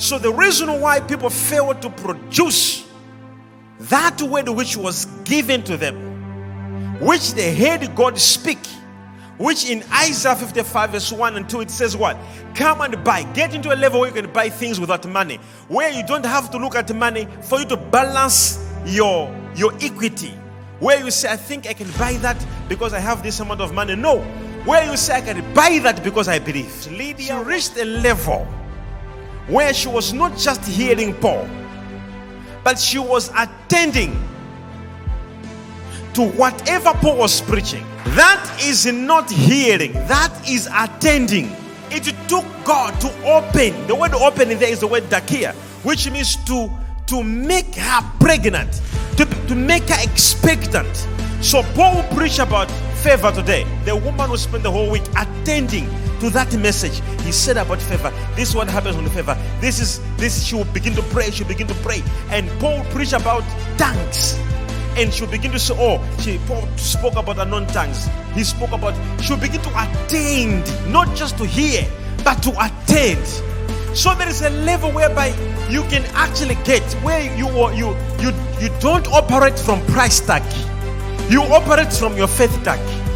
So the reason why people fail to produce that word which was given to them, which they heard God speak, which in Isaiah 55, verse 1 and 2, it says, What? Come and buy. Get into a level where you can buy things without money, where you don't have to look at money for you to balance your, your equity. Where you say, I think I can buy that because I have this amount of money. No. Where you say, I can buy that because I believe. Lydia reached a level where she was not just hearing Paul, but she was attending to whatever Paul was preaching. That is not hearing, that is attending. It took God to open. The word open in there is the word dakia, which means to, to make her pregnant, to, to make her expectant. So Paul preached about favor today. The woman who spent the whole week attending to that message. He said about favor. This is what happens when favor. This is this. She will begin to pray. She will begin to pray. And Paul preached about tongues. And she'll begin to say, Oh, she Paul spoke about unknown tongues. He spoke about she'll begin to attend, not just to hear, but to attend. So there is a level whereby you can actually get where you you you you don't operate from price tag. You operate from your faith tag.